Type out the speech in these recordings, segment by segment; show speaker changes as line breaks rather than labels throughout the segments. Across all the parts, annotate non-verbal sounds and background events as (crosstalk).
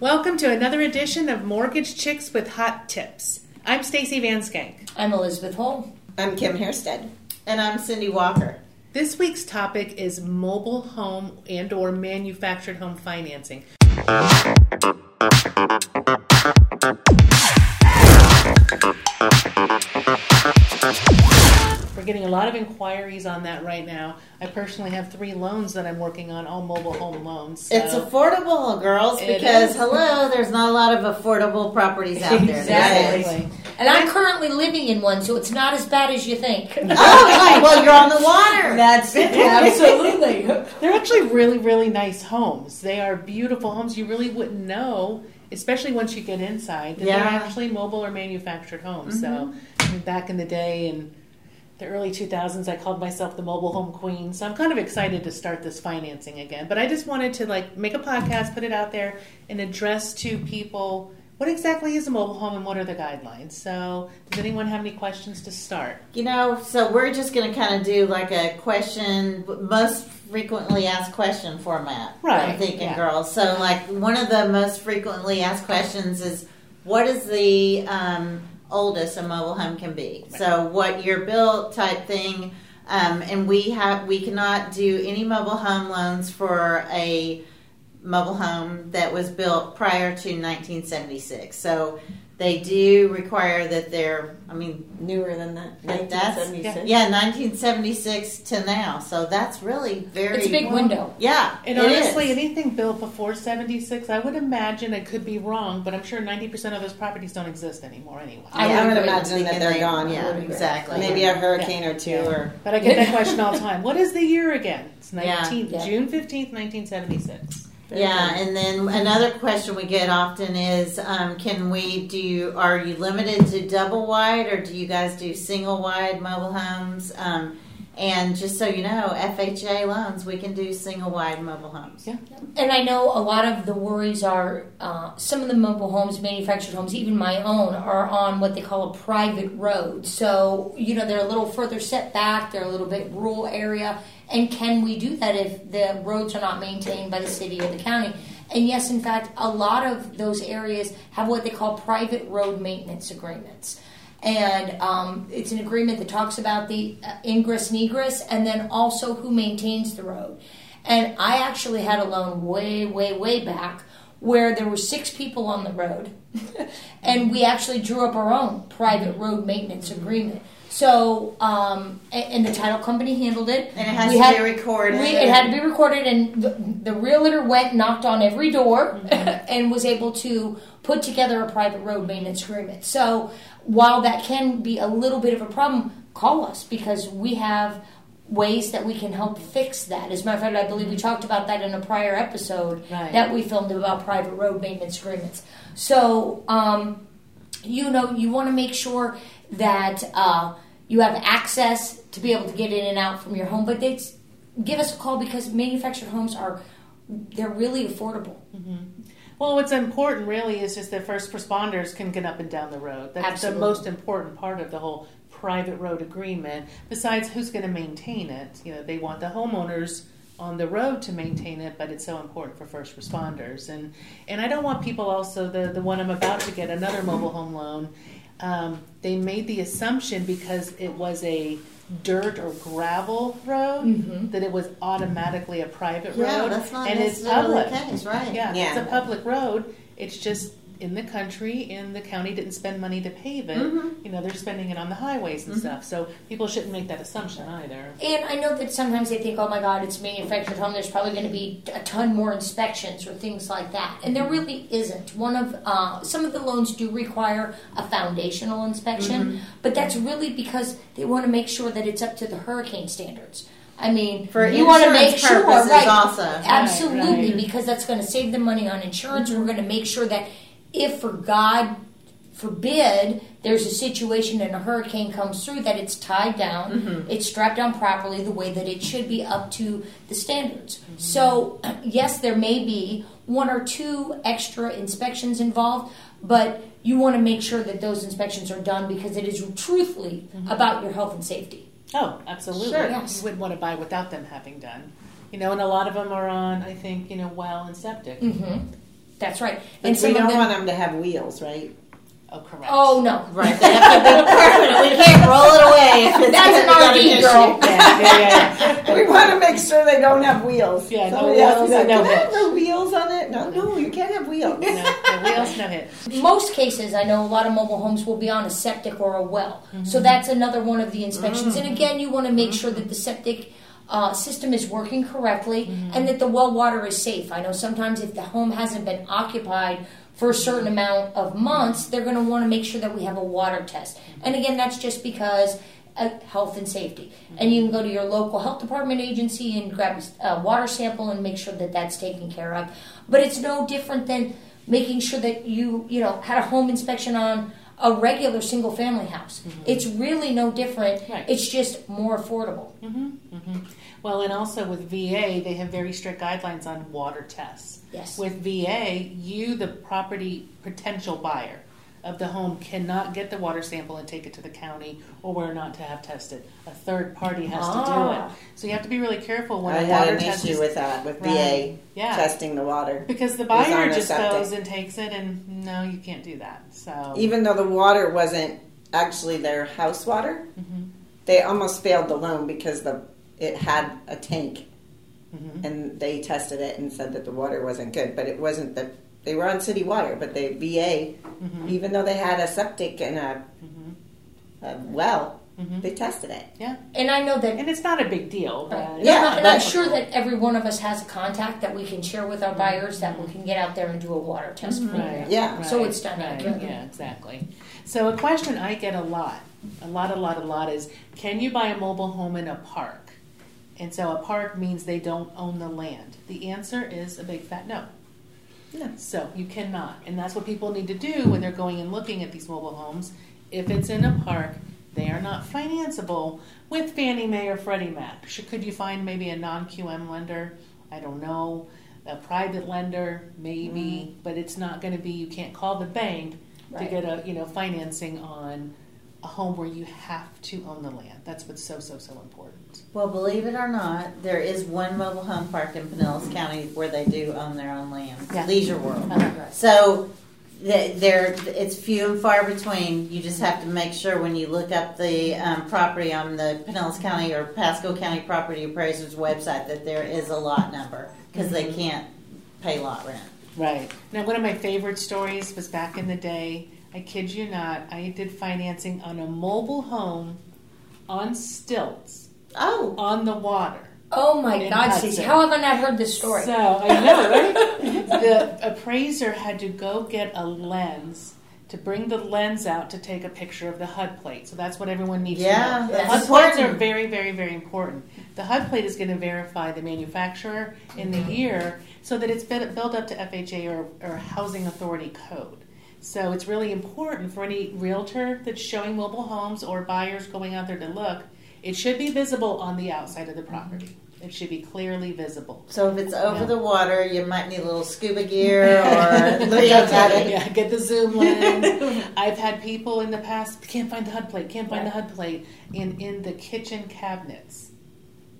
Welcome to another edition of Mortgage Chicks with Hot Tips. I'm Stacy Van Skank.
I'm Elizabeth Hole.
I'm Kim Hairstead.
And I'm Cindy Walker.
This week's topic is mobile home and or manufactured home financing. Getting a lot of inquiries on that right now. I personally have three loans that I'm working on, all mobile home loans. so-
It's affordable, girls,
It
because
is.
hello, there's not a lot of affordable properties out there.
Exactly.
today.
And I'm currently living in one, so it's not as bad as you think. (laughs)
Oh, right. Well, you're on the water.
That's (laughs) absolutely.
They're actually really, really nice homes. They are beautiful homes. You really wouldn't know, especially once you get inside, that
Yeah. Mm-hmm.
they're actually mobile or manufactured homes. So, I mean, back in the day in the early 2000s, I called myself the mobile home queen. So I'm kind of excited to start this financing again. But I just wanted to like make a podcast, put it out there, and address to people what exactly is a mobile home and what are the guidelines. So, does anyone have any questions to start?
You know, so we're just going to kind of do like a question, most frequently asked question format.
Right,
I'm thinking,
yeah.
girls. So, like, one of the most frequently asked questions is what is the um, oldest a mobile home can be? So, what year built type thing. Um, and we have we cannot do any mobile home loans for a mobile home that was built prior to 1976. So they do require that they're, I mean,
Newer than that.
that's
1976.
yeah, 1976 to now. So that's really very.
It's a big window.
Yeah,
And
it
honestly,
is.
anything built before 76, I would imagine it could be wrong, but I'm sure 90% of those properties don't exist anymore anyway.
I
I, would
agree.
imagine that they're gone.
they- yeah,
yeah,
exactly.
Maybe a hurricane or two, or
But I get that (laughs) question all the time. What is the year again? It's 19,
Yeah.
June 15th, 1976.
Yeah, and then another question we get often is, um, can we do? Are you limited to double wide, or do you guys do single wide mobile homes? Um, and just so you know, FHA loans, we can do single wide mobile homes.
Yeah.
And I know a lot of the worries are uh, some of the mobile homes, manufactured homes, even my own, are on what they call a private road. So, you know, they're a little further set back, they're a little bit rural area. And can we do that if the roads are not maintained by the city or the county? And yes, in fact, a lot of those areas have what they call private road maintenance agreements. And um, it's an agreement that talks about the uh, ingress and egress and then also who maintains the road. And I actually had a loan way, way, way back where there were six people on the road, (laughs) and we actually drew up our own private road maintenance agreement. So, um, and, the title company handled it.
And it has
We
to
had-
be recorded.
we, it had to be recorded, and the, the realtor went, knocked on every door, (laughs) and was able to put together a private road maintenance agreement. So, while that can be a little bit of a problem, call us because we have ways that we can help fix that. As a matter of fact, I believe we talked about that in a prior episode
Right.
that we filmed about private road maintenance agreements. So, um, you know, you want to make sure that uh, you have access to be able to get in and out from your home. But it's, give us a call because manufactured homes are they're really affordable.
Well, what's important really is just that first responders can get up and down the road. That's
Absolutely.
the most important part of the whole private road agreement. Besides, who's going to maintain it? You know, they want the homeowners on the road to maintain it, but it's so important for first responders. And and I don't want people also the the one I'm about to get another mobile home loan. Um, they made the assumption because it was a dirt or gravel road that it was automatically a private
Yeah,
road,
that's not
and it's
necessarily
public.
the case, right?
Yeah,
Yeah.
it's a public road. It's just in the country, and the county didn't spend money to pave it.
Mm-hmm.
You know, they're spending it on the highways and stuff. So people shouldn't make that assumption either.
And I know that sometimes they think, oh my God, it's a manufactured home. There's probably going to be a ton more inspections or things like that, and there really isn't. One of uh, some of the loans do require a foundational inspection, but that's really because they want to make sure that it's up to the hurricane standards. I mean,
For
you want to
insurance
make sure,
purposes
right?
also.
Absolutely,
right.
because that's going to save them money on insurance. We're going to make sure that if, for God forbid, there's a situation and a hurricane comes through, that it's tied down, mm-hmm. it's strapped down properly the way that it should be up to the standards. Mm-hmm. So, (clears throat) yes, there may be one or two extra inspections involved, but you want to make sure that those inspections are done because it is truthfully mm-hmm. about your health and safety.
Oh, absolutely.
Sure.
Yes.
You wouldn't want to buy without them having done. You know, and a lot of them are on, I think, you know, well and septic.
Mm-hmm. That's right.
But
And
we
some
don't
them.
want them to have wheels, right?
Oh, correct.
Oh no,
Right, (laughs) they have to be permanent. We can't roll it away.
That's an RV
issue.
girl.
Yeah, yeah, yeah. (laughs)
we want to make sure they don't have wheels.
Yeah, no
Somebody else
wheels
like,
no
"Can I have the wheels on it? No, no, you can't have wheels.
No, no wheels, no hit.
most cases, I know a lot of mobile homes will be on a septic or a well. So mm-hmm. that's another one of the inspections. Mm. And again, you want to make mm-hmm. sure that the septic uh, system is working correctly mm-hmm. and that the well water is safe. I know sometimes if the home hasn't been occupied for a certain amount of months, they're going to want to make sure that we have a water test. Mm-hmm. And again, that's just because. Health and safety, and you can go to your local health department agency and grab a water sample and make sure that that's taken care of. But it's no different than making sure that you you know had a home inspection on a regular single family house. Mm-hmm. It's really no different.
Right.
It's just more affordable.
Well, and also with VA, they have very strict guidelines on water tests.
Yes.
With VA, you, the property potential buyer of the home, cannot get the water sample and take it to the county or where not to have tested. A third party has to do
Ah.
it. So you have to be really careful when
I
a
had an
test
issue
is
with that with
Right.
VA
Yeah.
testing the water.
because the buyer just
septic.
goes and takes it, and no, you can't do that. So
Even though the water wasn't actually their house water,
Mm-hmm.
they almost failed the loan because the it had a tank,
Mhm.
and they tested it and said that the water wasn't good. But it wasn't the they were on city water, but the VA,
Mhm.
even though they had a septic and a,
Mhm.
a well,
Mhm.
they tested it.
yeah,
And I know that.
and it's not a big deal. But
Right.
Yeah,
and, I- and
but-
I'm sure that every one of us has a contact that we can share with our buyers that we can get out there and do a water test for
Right.
them.
Yeah.
So it's done
right. Yeah, exactly. So a question I get a lot, a lot, a lot, a lot is, can you buy a mobile home in a park? And so a park means they don't own the land. The answer is a big fat no.
No.
So you cannot, and that's what people need to do when they're going and looking at these mobile homes. If it's in a park, they are not financeable with Fannie Mae or Freddie Mac. Could you find maybe a non-QM lender? I don't know. A private lender, maybe, mm-hmm. but it's not going to be. You can't call the bank to get a you know financing on a home where you have to own the land. That's what's so so so important.
Well, believe it or not, there is one mobile home park in Pinellas County where they do own their own land.
Yeah.
Leisure World.
Uh-huh.
So there, it's few and far between. You just have to make sure when you look up the um, property on the Pinellas County or Pasco County Property Appraiser's website that there is a lot number because they can't pay lot rent.
Right. Now, one of my favorite stories was back in the day. I kid you not, I did financing on a mobile home on stilts
Oh,
on the water.
Oh my God,
Hudson.
Stacey, how have I not heard this story?
So I know, (laughs) right? the appraiser had to go get a lens to bring the lens out to take a picture of the HUD plate. So that's what everyone needs
Yeah,
to know.
that's
HUD plates are very, very, very important. The HUD plate is going to verify the manufacturer in the mm-hmm. year so that it's built up to FHA or, or Housing Authority code. So it's really important for any realtor that's showing mobile homes or buyers going out there to look. It should be visible on the outside of the property. It should be clearly visible.
so if it's over
Yeah.
the water, you might need a little scuba (laughs) gear or look at it.
yeah, get the zoom (laughs) lens. I've had people in the past can't find the HUD plate, can't find the HUD plate, in in the kitchen cabinets.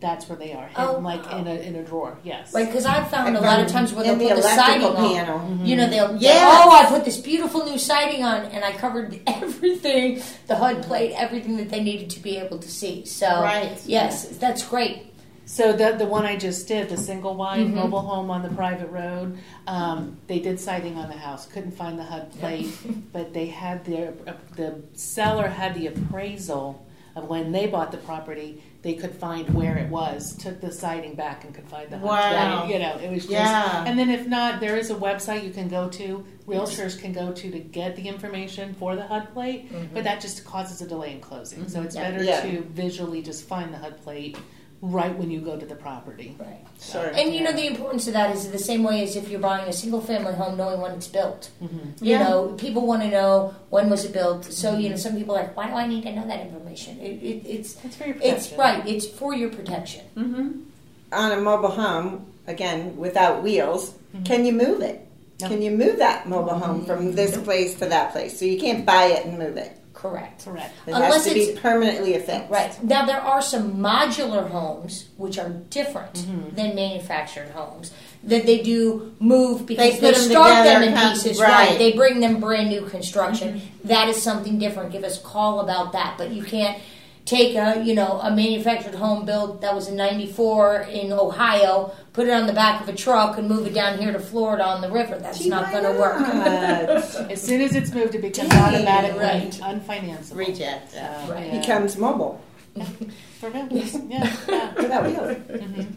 That's where they are, hidden
Oh,
like
wow.
in a in a drawer. Yes.
Right, because I've found a lot of times where they'll
in the
put the siding
electrical
on.
panel.
You know, they'll,
yeah.
oh, I put this beautiful new siding on, and I covered (laughs) everything, the HUD plate, everything that they needed to be able to see. So,
Right.
yes, that's great.
So the the one I just did, the single wide
Mhm.
mobile home on the private road, um, they did siding on the house. Couldn't find the HUD plate, (laughs) but they had their uh, the seller had the appraisal of when they bought the property. They could find where it was. Took the siding back and could find the HUD
Wow.
plate. You know, it was just.
Yeah.
And then if not, there is a website you can go to. Realtors can go to to get the information for the HUD plate, but mm-hmm. that just causes a delay in closing. So it's
Yeah.
better
Yeah.
to visually just find the HUD plate right when you go to the property.
Right.
Sure.
And you know the importance of that is the same way as if you're buying a single family home, knowing when it's built.
Mhm.
You
Yeah.
know, people want to know when was it built. So you know, some people are like, why do I need to know that information? It, it, it's
It's for your protection.
it's right. It's for your protection.
Mm-hmm.
On a mobile home, again without wheels,
Mm-hmm.
can you move it?
No.
Can you move that mobile home from this place to that place? So you can't buy it and move it.
Correct.
Correct.
It
Unless
has to be permanently affixed.
Right. Now, there are some modular homes which are different
Mm-hmm.
than manufactured homes that they do move because
put
they,
them
start them
together,
in
come-
pieces.
right.
Right. They bring them brand new construction.
Mm-hmm.
That is something different. Give us a call about that. But you can't take a you know a manufactured home built that was in 94 in ohio put it on the back of a truck and move it down here to florida on the river that's
Gee,
not going to work? (laughs)
As soon as it's moved, it becomes
Dang,
automatically
right.
unfinanceable.
Reject.
So,
Right.
yeah.
Becomes mobile (laughs)
For rentals. Yeah, yeah. (laughs)
without wheels. Mm-hmm.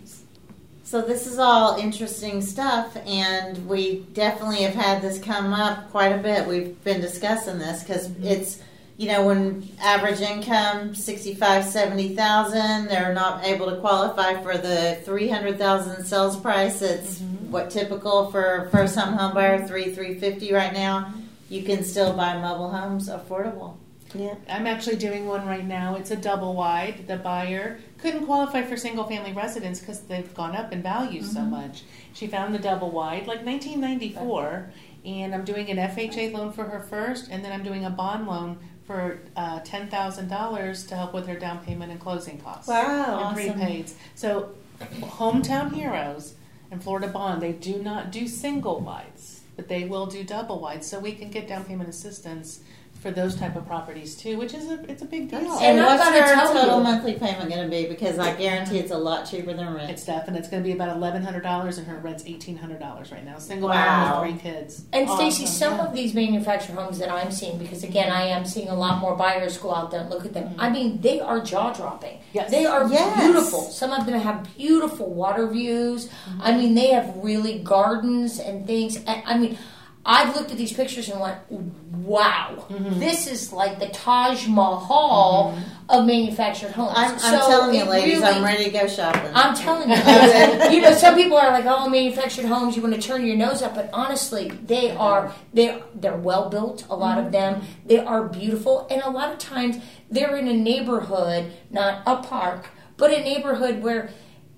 So this is all interesting stuff, and we definitely have had this come up quite a bit. We've been discussing this because mm-hmm. it's, you know, when average income 65, 70,000, they're not able to qualify for the 300,000 sales price. It's mm-hmm. what typical for first home home buyer, 3, 350 right now. You can still buy mobile homes affordable.
Yeah.
I'm actually doing one right now. It's a double wide. The buyer couldn't qualify for single family residence because they've gone up in value so mm-hmm. much. She found the double wide, like 1994, and I'm doing an FHA loan for her first, and then I'm doing a bond loan for uh, $10,000 to help with her down payment and closing costs.
Wow.
And
Awesome.
prepaids. So, Hometown Heroes and Florida Bond, they do not do single wides, but they will do double wides, so we can get down payment assistance for those type of properties too, which is a it's a big deal.
And,
And I've
her total
you-
monthly payment going to be? Because I guarantee it's a lot cheaper than rent.
It's definite. It's going to be about eleven hundred dollars, and her rent's eighteen hundred dollars right now. Single
Wow.
mom with three kids.
And Stacey,
Awesome,
some
yeah.
of these manufactured homes that I'm seeing, because again, I am seeing a lot more buyers go out there and look at them. Mm-hmm. I mean, they are jaw dropping.
Yes.
They are
Yes.
beautiful. Some of them have beautiful water views. Mm-hmm. I mean, they have really gardens and things. And, I mean, I've looked at these pictures and went, wow, mm-hmm. this is like the Taj Mahal mm-hmm. of manufactured homes.
I'm, I'm
So
telling you, ladies,
really-
I'm ready to go shopping.
I'm telling you, (laughs) you know, some people are like, "Oh, manufactured homes, you want to turn your nose up," but honestly, they mm-hmm. are they they're well built. A lot of them, they are beautiful, and a lot of times they're in a neighborhood, not a park, but a neighborhood where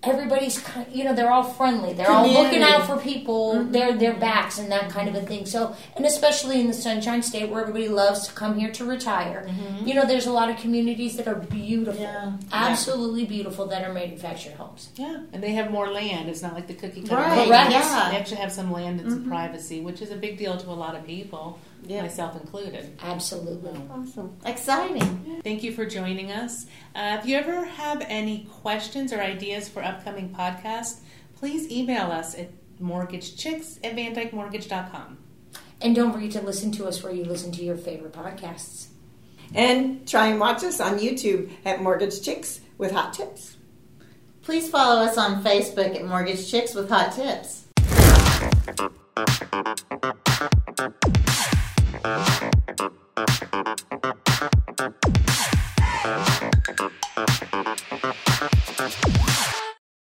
everybody's kind you know they're all friendly. They're all looking out for people. Mm-hmm. Their their backs and that kind of a thing. So and especially in the sunshine state where everybody loves to come here to retire. Mm-hmm. You know there's a lot of communities that are beautiful.
Yeah.
absolutely beautiful that are manufactured homes.
Yeah, and they have more land. It's not like the cookie cutter.
Right,
Correct.
yeah.
They actually have some land and some mm-hmm. privacy, which is a big deal to a lot of people,
Yeah.
myself included.
absolutely
Awesome.
Exciting.
Thank you for joining us. Uh, if you ever have any questions or ideas for upcoming podcasts, please email us at mortgagechicks at vandykemortgage.com.
and don't forget to listen to us where you listen to your favorite podcasts
And try and watch us on YouTube at Mortgage Chicks with hot tips.
Please follow us on Facebook at Mortgage Chicks with Hot Tips.
Thank you.